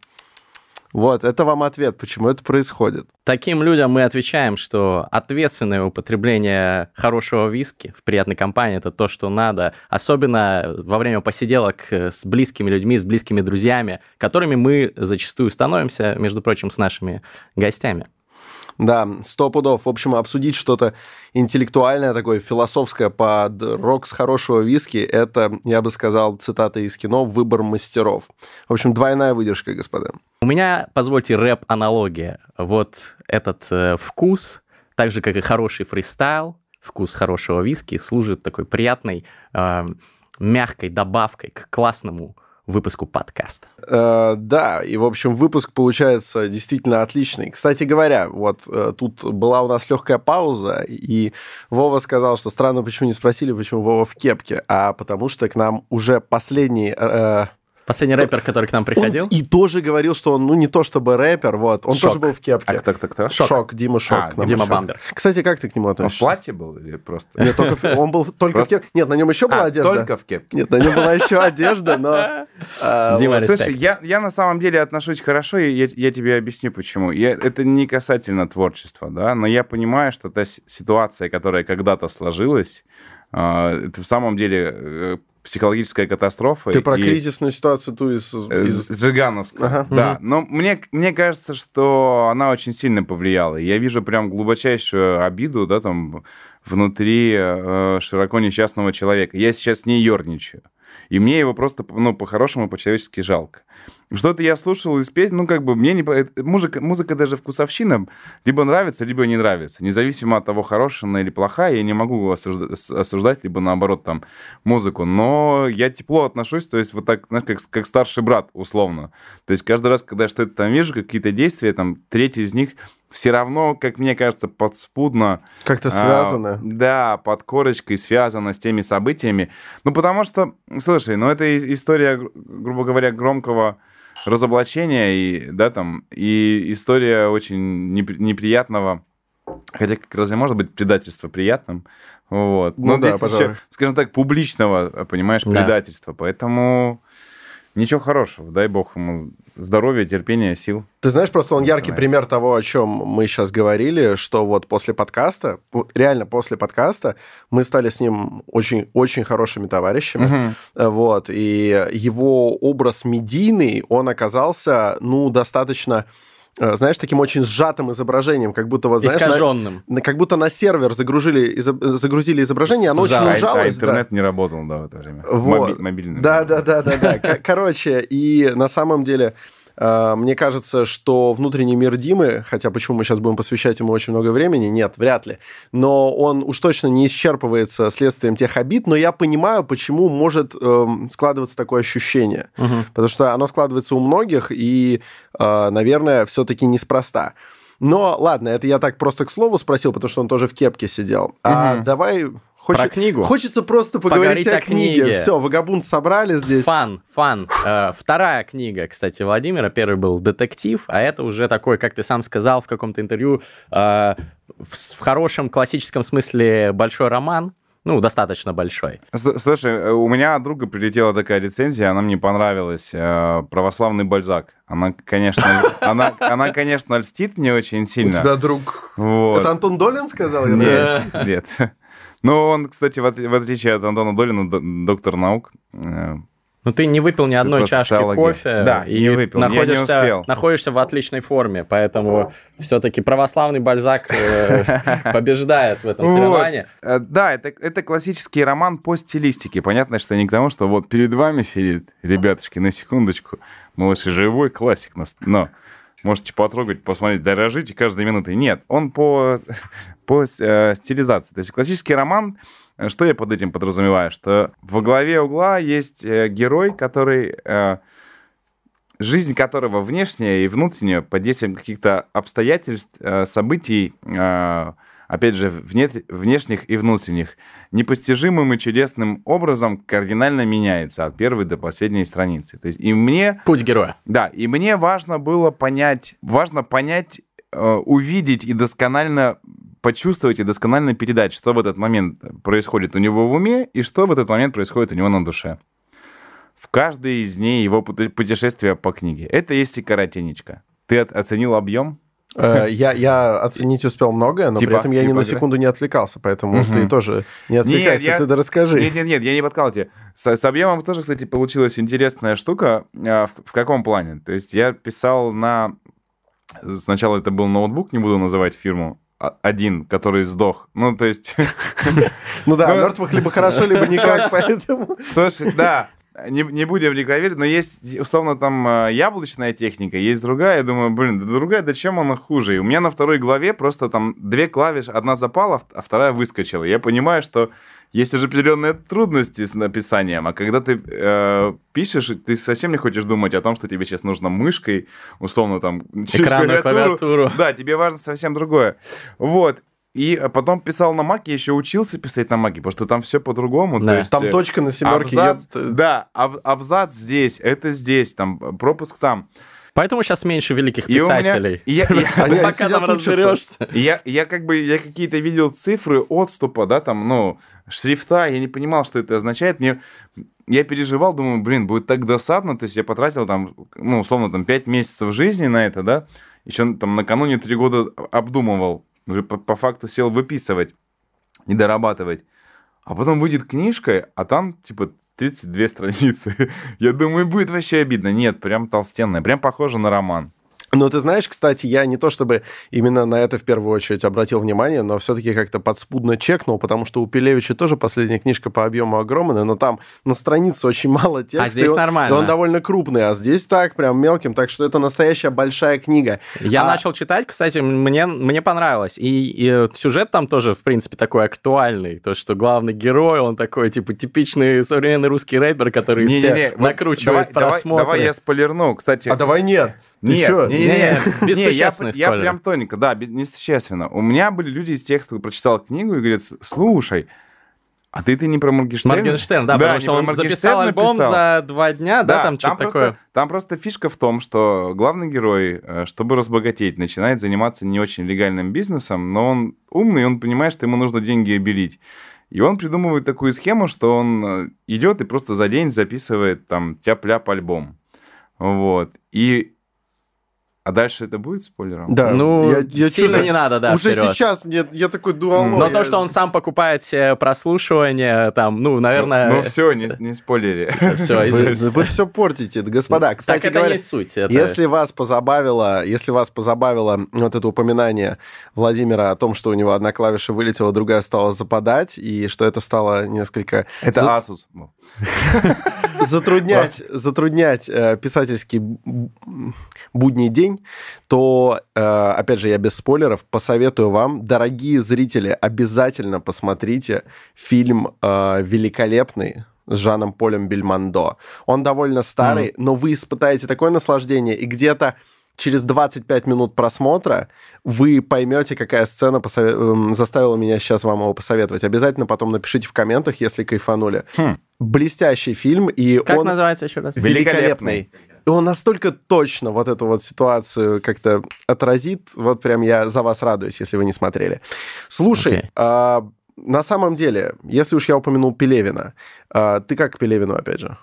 S3: вот, это вам ответ, почему это происходит.
S2: Таким людям мы отвечаем, что ответственное употребление хорошего виски в приятной компании – это то, что надо, особенно во время посиделок с близкими людьми, с близкими друзьями, которыми мы зачастую становимся, между прочим, с нашими гостями.
S3: Да, сто пудов. В общем, обсудить что-то интеллектуальное, такое философское под рок с хорошего виски, это, я бы сказал, цитата из кино «Выбор мастеров». В общем, двойная выдержка, господа.
S2: У меня, позвольте, рэп-аналогия. Вот этот э, вкус, так же, как и хороший фристайл, вкус хорошего виски, служит такой приятной, э, мягкой добавкой к классному выпуску подкаста.
S3: Э, да, и, в общем, выпуск получается действительно отличный. Кстати говоря, вот э, тут была у нас легкая пауза, и Вова сказал, что странно, почему не спросили, почему Вова в кепке, а потому что к нам уже последний... Э,
S2: Последний рэпер, который к нам приходил.
S3: Он и тоже говорил, что он, ну, не то чтобы рэпер, вот, он Шок. тоже был в кепке.
S1: А кто, кто, кто?
S3: Шок. Шок, Дима Шок. А,
S2: Дима Шок. Бамбер.
S3: Кстати, как ты к нему относишься?
S1: Он в платье был или просто?
S3: Нет, только, он был только в кепке. Нет, на нем еще была а, одежда.
S1: только в кепке?
S3: Нет, на нем была еще одежда, но...
S2: А, Дима,
S1: Слушай, я, я на самом деле отношусь хорошо, и я, тебе объясню, почему. Это не касательно творчества, да, но я понимаю, что та ситуация, которая когда-то сложилась, а, это в самом деле э, психологическая катастрофа.
S3: Ты про и... кризисную ситуацию ту из...
S1: Э, из... Жигановского, ага. да. Угу. Но мне, мне кажется, что она очень сильно повлияла. Я вижу прям глубочайшую обиду, да, там, внутри э, широко несчастного человека. Я сейчас не ерничаю. И мне его просто, ну, по-хорошему, по-человечески жалко. Что-то я слушал из песен, ну, как бы, мне не... Музыка, музыка даже вкусовщина либо нравится, либо не нравится. Независимо от того, хорошая она или плохая, я не могу осуждать, осуждать, либо наоборот, там, музыку. Но я тепло отношусь, то есть вот так, знаешь, как, как старший брат, условно. То есть каждый раз, когда я что-то там вижу, какие-то действия, там, третий из них все равно, как мне кажется, подспудно...
S3: Как-то связано. А,
S1: да, под корочкой связано с теми событиями. Ну, потому что, слушай, ну, это история, грубо говоря, громкого разоблачения и, да, там, и история очень неприятного, хотя как разве может быть предательство приятным? Вот. Ну, Но да, здесь еще, скажем так, публичного, понимаешь, предательства. Да. Поэтому ничего хорошего. Дай бог ему здоровья, терпения, сил.
S3: Ты знаешь, просто он яркий пример того, о чем мы сейчас говорили, что вот после подкаста, реально после подкаста, мы стали с ним очень-очень хорошими товарищами. Угу. Вот. И его образ медийный, он оказался, ну, достаточно знаешь, таким очень сжатым изображением, как будто вот, знаешь,
S2: Искаженным.
S3: На, как будто на сервер загрузили, изоб, загрузили изображение, оно Сжалось, очень ужалось.
S1: А интернет да. не работал, да, в это время.
S3: Вот. Моби- мобильный. Да, да, да, да, да. Короче, и на самом деле мне кажется, что внутренний мир Димы, хотя почему мы сейчас будем посвящать ему очень много времени, нет, вряд ли, но он уж точно не исчерпывается следствием тех обид, но я понимаю, почему может э, складываться такое ощущение. Угу. Потому что оно складывается у многих, и, э, наверное, все-таки неспроста. Но ладно, это я так просто к слову спросил, потому что он тоже в кепке сидел. А угу. давай
S2: Хочет, Про книгу?
S3: Хочется просто поговорить, поговорить о, о книге. книге. Все, вагабунд собрали здесь.
S2: Фан, фан. Э, вторая книга, кстати, Владимира. Первый был детектив, а это уже такой, как ты сам сказал в каком-то интервью, э, в, в хорошем классическом смысле большой роман, ну, достаточно большой.
S1: Слушай, э, у меня от друга прилетела такая рецензия, она мне понравилась. Э, Православный Бальзак. Она, конечно, она, она, конечно, льстит мне очень сильно.
S3: У тебя друг...
S1: Вот.
S3: Это Антон Долин сказал?
S1: Нет, нет. Ну, он, кстати, в, в отличие от Антона Долина, доктор наук, э,
S2: ну, ты не выпил ни одной чашки кофе.
S1: Да,
S2: и
S1: не выпил,
S2: находишься,
S1: я не успел.
S2: находишься в отличной форме, поэтому все-таки православный Бальзак э, побеждает в этом соревновании.
S1: Э, да, это, это классический роман по стилистике. Понятно, что не к тому, что вот перед вами сидит, ребятушки, на секундочку, малыш живой классик, но можете потрогать, посмотреть, дорожите каждой минутой. Нет, он по, по э, стилизации. То есть классический роман Э, что я под этим подразумеваю? Что во главе угла есть э, герой, который... Э, жизнь которого внешняя и внутренняя под действием каких-то обстоятельств, событий, опять же, внешних и внутренних, непостижимым и чудесным образом кардинально меняется от первой до последней страницы. То есть и мне...
S2: Путь героя.
S1: Да, и мне важно было понять, важно понять, увидеть и досконально почувствовать и досконально передать, что в этот момент происходит у него в уме и что в этот момент происходит у него на душе. В каждой из дней его путешествия по книге. Это есть и коротенечко. Ты оценил объем?
S3: Э, я, я оценить успел многое, но типа, при этом я типа, ни на секунду не отвлекался, поэтому угу. ты тоже не отвлекайся, нет, я... ты да расскажи.
S1: Нет, нет, нет, я не подкал тебе. С, с объемом тоже, кстати, получилась интересная штука. А, в, в каком плане? То есть я писал на... Сначала это был ноутбук, не буду называть фирму, один, который сдох. Ну, то есть...
S3: Ну да, мертвых либо хорошо, либо никак, поэтому...
S1: Слушай, да, не, не будем рекламировать, но есть, условно, там э, яблочная техника, есть другая. Я думаю, блин, да другая, да чем она хуже? И у меня на второй главе просто там две клавиши, одна запала, а вторая выскочила. Я понимаю, что есть уже определенные трудности с написанием, а когда ты э, пишешь, ты совсем не хочешь думать о том, что тебе сейчас нужно мышкой, условно там,
S2: через клавиатуру. клавиатуру.
S1: Да, тебе важно совсем другое. Вот. И потом писал на маке, еще учился писать на маке, потому что там все по-другому.
S3: Да. То есть, там э, точка на семерке.
S1: Абзац, я... Да, аб, абзац здесь, это здесь, там пропуск там.
S2: Поэтому сейчас меньше великих писателей.
S1: И у меня, я,
S2: я, пока там разберешься.
S1: Я, я как бы, я какие-то видел цифры отступа, да, там, ну, шрифта, я не понимал, что это означает. Мне, я переживал, думаю, блин, будет так досадно, то есть я потратил там, ну, условно, там, 5 месяцев жизни на это, да, еще там накануне 3 года обдумывал, уже по, по факту сел выписывать и дорабатывать. А потом выйдет книжка, а там, типа, 32 страницы. Я думаю, будет вообще обидно. Нет, прям толстенная, прям похоже на роман.
S3: Но ты знаешь, кстати, я не то чтобы именно на это в первую очередь обратил внимание, но все-таки как-то подспудно чекнул, потому что у Пелевича тоже последняя книжка по объему огромная, но там на странице очень мало текста.
S2: А здесь
S3: он,
S2: нормально.
S3: он довольно крупный, а здесь так, прям мелким, так что это настоящая большая книга.
S2: Я
S3: а...
S2: начал читать, кстати, мне, мне понравилось. И, и сюжет там тоже, в принципе, такой актуальный. То, что главный герой, он такой, типа, типичный современный русский рэпер, который не, все не, не. накручивает
S1: давай, просмотры. Давай, давай я спойлерну, кстати.
S3: А давай нет.
S1: Ты нет, не, не, не, не, я, я прям тоненько, да, несущественно. У меня были люди из тех, кто прочитал книгу и говорят, слушай, а ты ты не про Моргенштерна?
S2: Моргенштерн, да, да потому что он записал альбом написал. за два дня, да, да там что-то такое.
S1: Там просто фишка в том, что главный герой, э, чтобы разбогатеть, начинает заниматься не очень легальным бизнесом, но он умный, он понимает, что ему нужно деньги обелить. И он придумывает такую схему, что он э, идет и просто за день записывает там тяп-ляп альбом. Вот. И а дальше это будет спойлером?
S2: Да. Ну, я, я сильно чувствую, не надо, да,
S3: Уже вперед. сейчас мне, я такой думал...
S2: Но я... то, что он сам покупает себе прослушивание, там, ну, наверное...
S1: Ну, ну все, не, не спойлери.
S3: Все, вы, вы все портите, господа. Кстати
S2: так
S3: говоря,
S2: не суть. Это...
S3: Если вас позабавило, если вас позабавило вот это упоминание Владимира о том, что у него одна клавиша вылетела, другая стала западать, и что это стало несколько...
S1: Это За... Asus.
S3: Затруднять, затруднять э, писательский будний день, то, э, опять же, я без спойлеров, посоветую вам, дорогие зрители, обязательно посмотрите фильм э, «Великолепный», с Жаном Полем Бельмондо. Он довольно старый, mm. но вы испытаете такое наслаждение, и где-то через 25 минут просмотра вы поймете, какая сцена посове... Эм, заставила меня сейчас вам его посоветовать. Обязательно потом напишите в комментах, если кайфанули. Хм. Блестящий фильм, и
S2: как
S3: он...
S2: называется еще раз?
S3: Великолепный. И он настолько точно вот эту вот ситуацию как-то отразит. Вот прям я за вас радуюсь, если вы не смотрели. Слушай,
S2: Окей.
S3: а, на самом деле, если уж я упомянул Пелевина, а, ты как к Пелевину, опять же?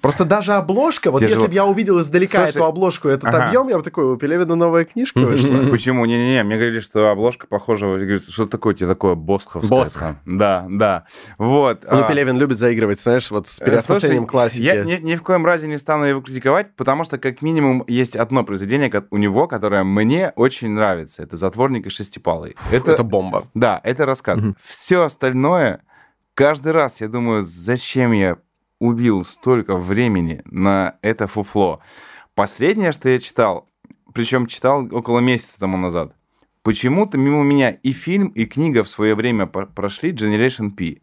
S3: Просто даже обложка, вот
S1: Тяжело.
S3: если бы я увидел издалека
S1: Слушай,
S3: эту обложку, этот
S1: ага.
S3: объем, я бы такой, у Пелевина новая книжка вышла.
S1: Почему? Не-не-не, мне говорили, что обложка похожа. Я говорю, что такое у тебя такое босховское?
S2: Босх.
S1: Да, да. Вот.
S3: Ну,
S1: а,
S3: Пелевин любит заигрывать, знаешь, вот с
S1: э,
S3: переосмыслением классики.
S1: Я ни, ни в коем разе не стану его критиковать, потому что как минимум есть одно произведение у него, которое мне очень нравится. Это «Затворник и шестипалый». Это,
S3: Это бомба.
S1: Да, это рассказ. Все остальное, каждый раз я думаю, зачем я убил столько времени на это фуфло. Последнее, что я читал, причем читал около месяца тому назад, почему-то мимо меня и фильм, и книга в свое время прошли Generation P.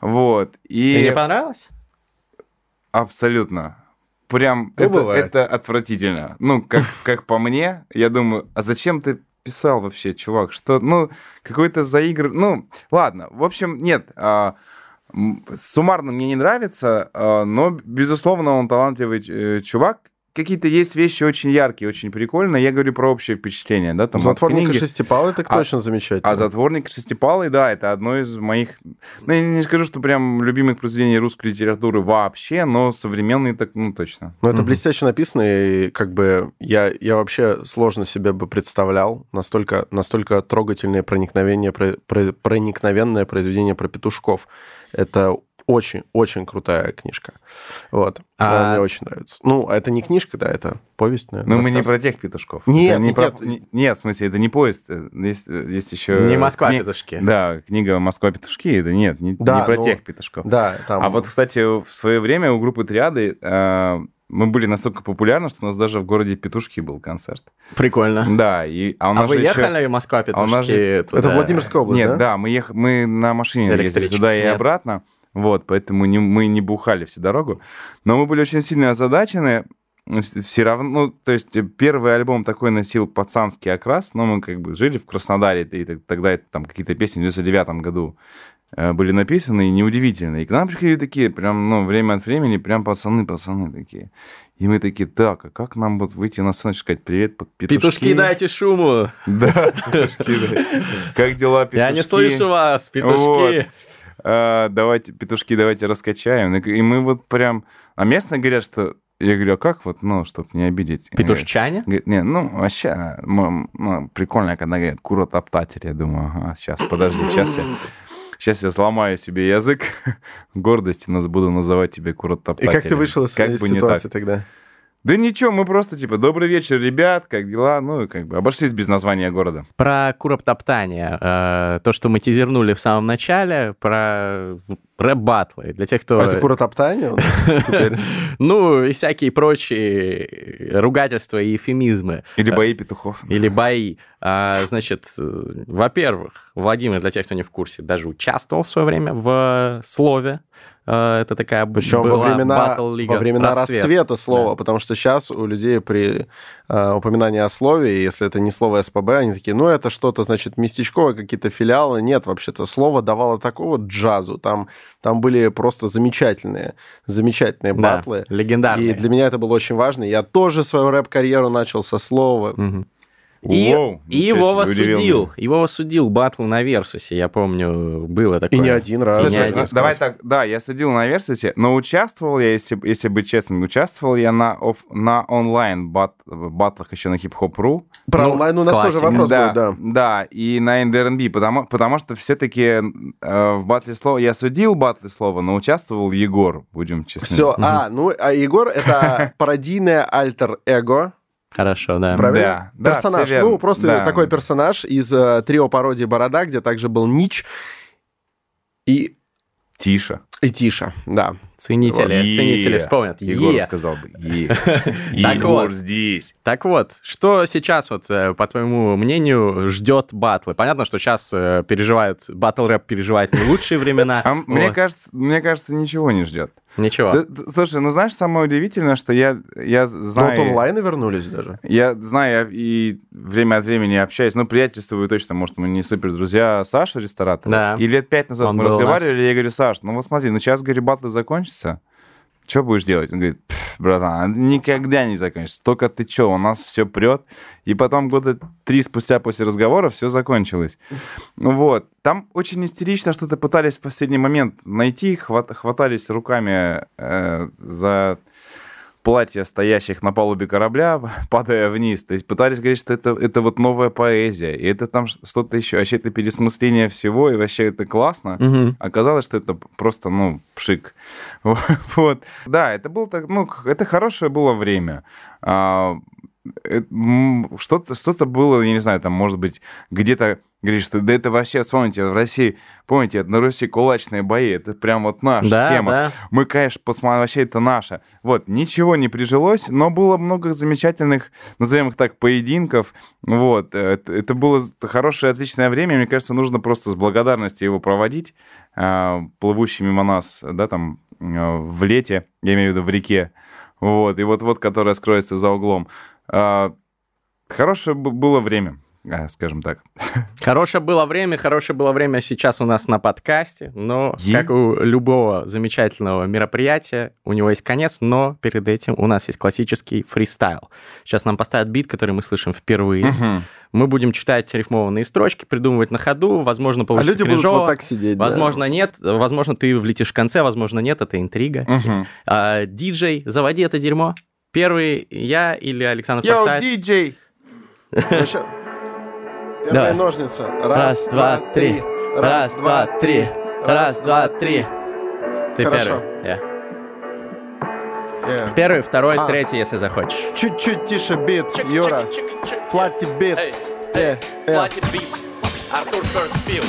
S1: Вот. И
S2: Тебе не понравилось?
S1: абсолютно. Прям
S3: Ну,
S1: это,
S3: бывает.
S1: это отвратительно. Ну, как, как по мне, я думаю, а зачем ты писал вообще, чувак? Что, ну, какой-то заигр... Ну, ладно. В общем, нет. а, суммарно мне не нравится, а, но, безусловно, он талантливый э, чувак. Какие-то есть вещи очень яркие, очень прикольные. Я говорю про общее впечатление, да, там
S3: Затворник шестипалый, так
S1: А-
S3: точно замечательно.
S1: А «Затворник шестипалый», да, это одно из моих... Ну, я не скажу, что прям любимых произведений русской литературы вообще, но современные так, ну, точно.
S3: Ну, это блестяще написано, и как бы я, я вообще сложно себе бы представлял настолько, настолько трогательное проникновение, про- про- проникновенное произведение про петушков. Это очень-очень крутая книжка. Вот.
S2: А-
S3: Она Мне очень нравится. Ну, это не книжка, да, это повесть, наверное.
S1: Но мы не про тех петушков.
S3: Нет,
S1: Это не
S3: нет,
S1: про-
S3: нет.
S1: не- нет, в смысле, это не поезд. э, Есть, э, есть еще...
S2: Не Москва
S1: кни-
S2: петушки.
S1: Да, книга «Москва петушки». Это нет, не,
S3: Да,
S1: не про
S3: ну,
S1: тех петушков.
S3: Да, там...
S1: А вот, кстати, в свое время у группы «Триады» э, мы были настолько популярны, что у нас даже в городе Петушки был концерт.
S2: Прикольно.
S1: Да, и, а у
S2: А
S1: нас
S2: вы
S1: же еще-
S2: ехали в Москва
S1: а у нас
S2: петушки?
S1: же-
S2: туда?
S3: Это Владимирская область,
S1: Нет,
S3: да?
S1: да, мы, ех... мы на машине ездили туда и
S2: нет.
S1: обратно. Вот, поэтому не, мы не бухали всю дорогу. Но мы были очень сильно озадачены. Все равно, ну, то есть э, первый альбом такой носил пацанский окрас, но мы как бы жили в Краснодаре, и тогда это там какие-то песни в 99 году были написаны, и неудивительно. И к нам приходили такие, прям, ну, время от времени, прям пацаны-пацаны такие. И мы такие, так, а как нам вот выйти на сцену и сказать привет, петушки?
S2: Петушки, дайте шуму.
S1: Да, петушки. Как дела, петушки?
S2: Я не слышу вас, петушки.
S1: А, давайте, петушки, давайте раскачаем. И мы вот прям... А местные говорят, что... Я говорю, а как вот, ну, чтобы не обидеть?
S2: Петушчане?
S1: Говорит, не, ну, вообще, ну, прикольно, когда говорят куротоптатель. Я думаю, ага, сейчас, подожди, сейчас я... Сейчас я сломаю себе язык гордости, нас буду называть тебя
S3: И
S1: куротоптателем.
S3: как ты вышел из,
S1: Как
S3: из
S1: бы не
S3: ситуации
S1: так.
S3: тогда?
S1: Да ничего, мы просто типа, добрый вечер, ребят, как дела? Ну, как бы обошлись без названия города.
S2: Про куроптоптание. э, То, что мы тизернули в самом начале, про рэп-батлы. Для тех, кто...
S3: А это куротоптание у нас теперь?
S2: Ну, и всякие прочие ругательства и эфемизмы.
S1: Или бои петухов.
S2: Или бои. А, значит, э, во-первых, Владимир, для тех, кто не в курсе, даже участвовал в свое время в слове. Э, Это такая
S3: Причем
S2: была
S3: во времена,
S2: батл-лига
S3: во времена
S2: «Рассвет».
S3: расцвета слова,
S2: Да.
S3: потому что сейчас у людей при э, упоминании о слове, если это не слово СПБ, они такие, ну, это что-то, значит, местечковое, какие-то филиалы. Нет, вообще-то слово давало такого джазу. Там, там были просто замечательные, замечательные
S2: Да,
S3: батлы.
S2: легендарные.
S3: И для меня это было очень важно. Я тоже свою рэп-карьеру начал со слова.
S2: Мгм. И,
S1: Воу,
S2: и его судил.
S1: меня.
S2: Его судил батл на Версусе, я помню, было такое.
S3: И не один раз.
S2: Не один
S1: ну,
S2: раз.
S1: давай так, да, я судил на Версусе, но участвовал я, если, если быть честным, участвовал я на, оф, на онлайн бат, батлах еще на хип-хоп.ру.
S3: Про
S2: Ну,
S3: онлайн у нас тоже
S2: классика.
S3: вопрос
S1: да,
S3: будет, да.
S1: да, и на NDRNB, потому, потому что все-таки в батле слова, я судил батле слова, но участвовал Егор, будем честны.
S3: Все, а, ну, а Егор — это пародийное альтер-эго,
S2: Хорошо, да.
S3: Правильно?
S1: Да, да,
S3: персонаж.
S1: верно,
S3: ну, просто
S1: да.
S3: такой персонаж из э, трио пародии Борода, где также был Нич и,
S1: Тише.
S3: и Тиша. Да.
S2: Ценители,
S1: Е.
S2: ценители вспомнят.
S1: Егор
S2: Е.
S1: сказал бы. Е.
S2: Так
S1: Егор
S2: вот.
S1: здесь.
S2: Так вот, что сейчас, вот, э, по твоему мнению, ждет батлы? Понятно, что сейчас э, переживают, батл рэп переживает не лучшие времена.
S1: А мне,
S2: Вот.
S1: кажется, мне кажется, ничего не ждет.
S2: Ничего.
S1: Ты- ты- слушай, ну знаешь, самое удивительное, что я, я
S3: Ну,
S1: знаю...
S3: вот онлайны вернулись даже.
S1: Я знаю, я и время от времени общаюсь, ну, приятельствую точно, может, мы не супер друзья Саша, ресторатор.
S2: Да.
S1: И лет пять назад
S2: Он
S1: мы разговаривали, я говорю, Саш, ну вот смотри, ну сейчас, говорю, батлы закончатся, что будешь делать? Он говорит, братан, никогда не закончится. Только ты что, у нас все прет. И потом года три спустя после разговора все закончилось. Ну вот. Там очень истерично что-то пытались в последний момент найти, хват, хватались руками э, за платья, стоящих на палубе корабля, падая вниз. То есть пытались говорить, что это, это вот новая поэзия, и это там что-то еще. Вообще это пересмысление всего, и вообще это классно.
S2: Мгм.
S1: Оказалось, что это просто, ну, пшик. Вот. Да, это было так, ну, это хорошее было время. Э, Что-то что было, я не знаю, там, может быть, где-то говоришь, что да это вообще, вспомните, в России, помните, на Руси кулачные бои, это прям вот наша
S2: Да,
S1: тема.
S2: да.
S1: Мы, конечно, посмотрим, вообще это наше. Вот, ничего не прижилось, но было много замечательных, назовем их так, поединков. Вот, э, это, это было хорошее, отличное время. Мне кажется, нужно просто с благодарностью его проводить, а, плывущий мимо нас, да, там, э, в лете, я имею в виду в реке. Вот, и вот-вот, которая скроется за углом. А, Хорошее было время, а, скажем так.
S2: Хорошее было время, хорошее было время сейчас у нас на подкасте, но,
S1: Е-
S2: как у любого замечательного мероприятия, у него есть конец, но перед этим у нас есть классический фристайл. Сейчас нам поставят бит, который мы слышим впервые.
S1: Мгм.
S2: Мы будем читать рифмованные строчки, придумывать на ходу, возможно,
S3: А
S2: получится
S3: люди будут
S2: кринжово,
S3: вот так сидеть. да.
S2: Возможно, нет. Возможно, ты влетишь в конце, возможно, нет. Это интрига.
S1: Мгм.
S2: А, Диджей, заводи это дерьмо. Первый я или Александр
S1: Йоу,
S2: Форсайт?
S1: диджей!
S2: Давай.
S3: ножницы.
S2: Раз, два, три. Раз, два, три. Раз, два, три. Ты первый. Я.
S3: Yeah.
S2: Первый, второй,
S3: А.
S2: третий, если захочешь.
S3: Чуть-чуть тише бит, Юра. Флатти битс. Э.
S2: Beats. Артур First Feel.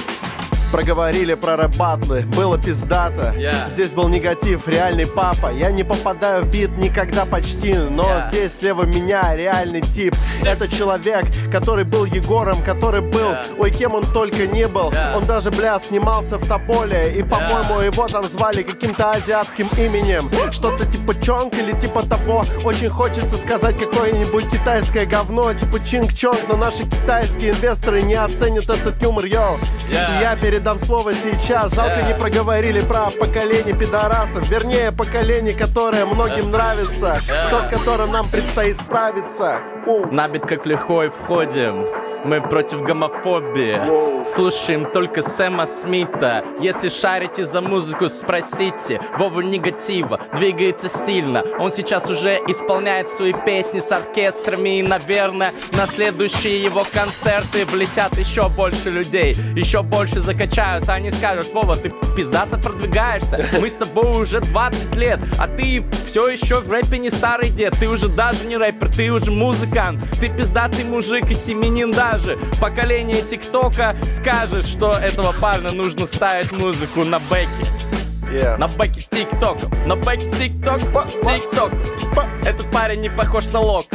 S3: Проговорили про рэп-батлы, было пиздато.
S2: Yeah.
S3: Здесь был негатив, реальный папа. Я не попадаю в бит никогда почти Но
S2: Yeah.
S3: здесь слева меня реальный тип. Это человек, который был Егором Который был,
S2: Yeah.
S3: ой, кем он только не был.
S2: Yeah.
S3: Он даже, бля, снимался в Тополе. И, по-моему, его там звали каким-то азиатским именем. Что-то типа Чонг или типа того. Очень хочется сказать какое-нибудь китайское говно Типа Чинг-Чонг Но наши китайские инвесторы не оценят этот юмор, yo.
S2: Yeah.
S3: Я передам слово сейчас. Жалко, не проговорили про поколение пидорасов. Вернее, поколение, которое многим нравится. То, с которым нам предстоит справиться.
S2: Набит как лихой входим. Мы против гомофобии. Слушаем только Сэма Смита. Если шарите за музыку, спросите. Вову негатива двигается стильно. Он сейчас уже исполняет свои песни с оркестрами. И, наверное, на следующие его концерты влетят еще больше людей. Еще больше закачаются. Они скажут, Вова, ты пиздато продвигаешься. Мы с тобой уже 20 лет, а ты все еще в рэпе не старый дед. Ты уже даже не рэпер, ты уже музыкант. Ты пиздатый мужик и семьянин даже. Поколение ТикТока скажет, что этого парня нужно ставить музыку на бэке.
S3: Yeah.
S2: На бэке ТикТока. На бэке ТикТок. ТикТок. Этот парень не похож на Лок.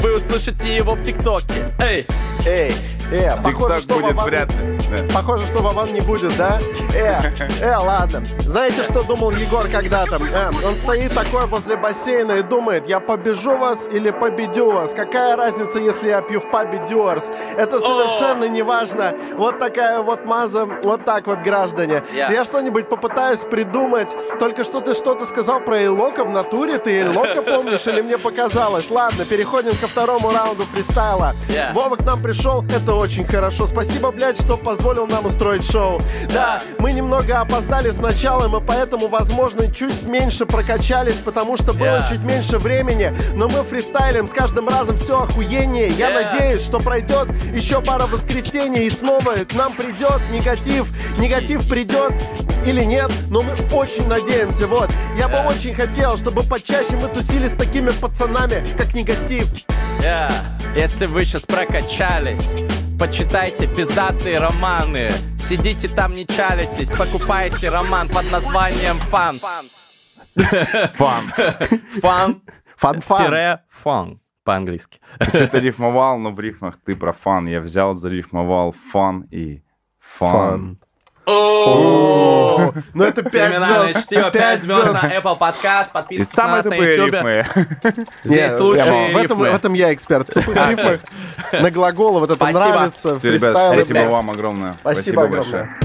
S2: Вы услышите его в ТикТоке. Эй,
S3: Эй, э, похоже, что
S1: будет
S3: Вован-
S1: вряд ли. Да.
S3: Похоже, что Вован не будет, да? Э, э, ладно. Знаете, что думал Егор когда-то? Э, он стоит такой возле бассейна и думает, я побежу вас или победю вас? Какая разница, если я пью в пабе Dewar's? Это совершенно не важно. Вот такая вот маза, вот так вот, граждане.
S2: Я.
S3: Я что-нибудь попытаюсь придумать. Только что ты что-то сказал про Эйлока в натуре? Ты Эйлока помнишь или мне показалось? Ладно, переходим ко второму раунду фристайла.
S2: Я.
S3: Вова к нам пришел, это очень хорошо. Спасибо, блядь, что позволил нам устроить шоу. Да, мы немного опоздали с началом, и поэтому, возможно, чуть меньше прокачались, потому что было
S2: Yeah.
S3: чуть меньше времени. Но мы фристайлим с каждым разом все охуеннее. Я
S2: Yeah.
S3: надеюсь, что пройдет еще пара воскресений, и снова к нам придет негатив. Негатив придет или нет, но мы очень надеемся. Вот, я бы
S2: Yeah.
S3: очень хотел, чтобы почаще мы тусили с такими пацанами, как негатив.
S2: Yeah. Если вы сейчас прокачались, почитайте пиздатые романы. Сидите там, не чалитесь, покупайте роман под названием «Фан».
S1: Фан.
S2: Фан.
S3: Фан-фан.
S2: Тире фан по-английски.
S1: Что-то рифмовал, но в рифмах ты про фан. Я взял, зарифмовал фан и фан.
S3: Ну это пять
S2: Терминальное
S3: звезд.
S2: чтиво, 5 звезд на Apple Podcast, подписывайтесь на нас на YouTube. Здесь лучшие
S3: в этом, я эксперт. На глаголы вот это нравится.
S1: Ребят, спасибо вам огромное.
S3: Спасибо огромное.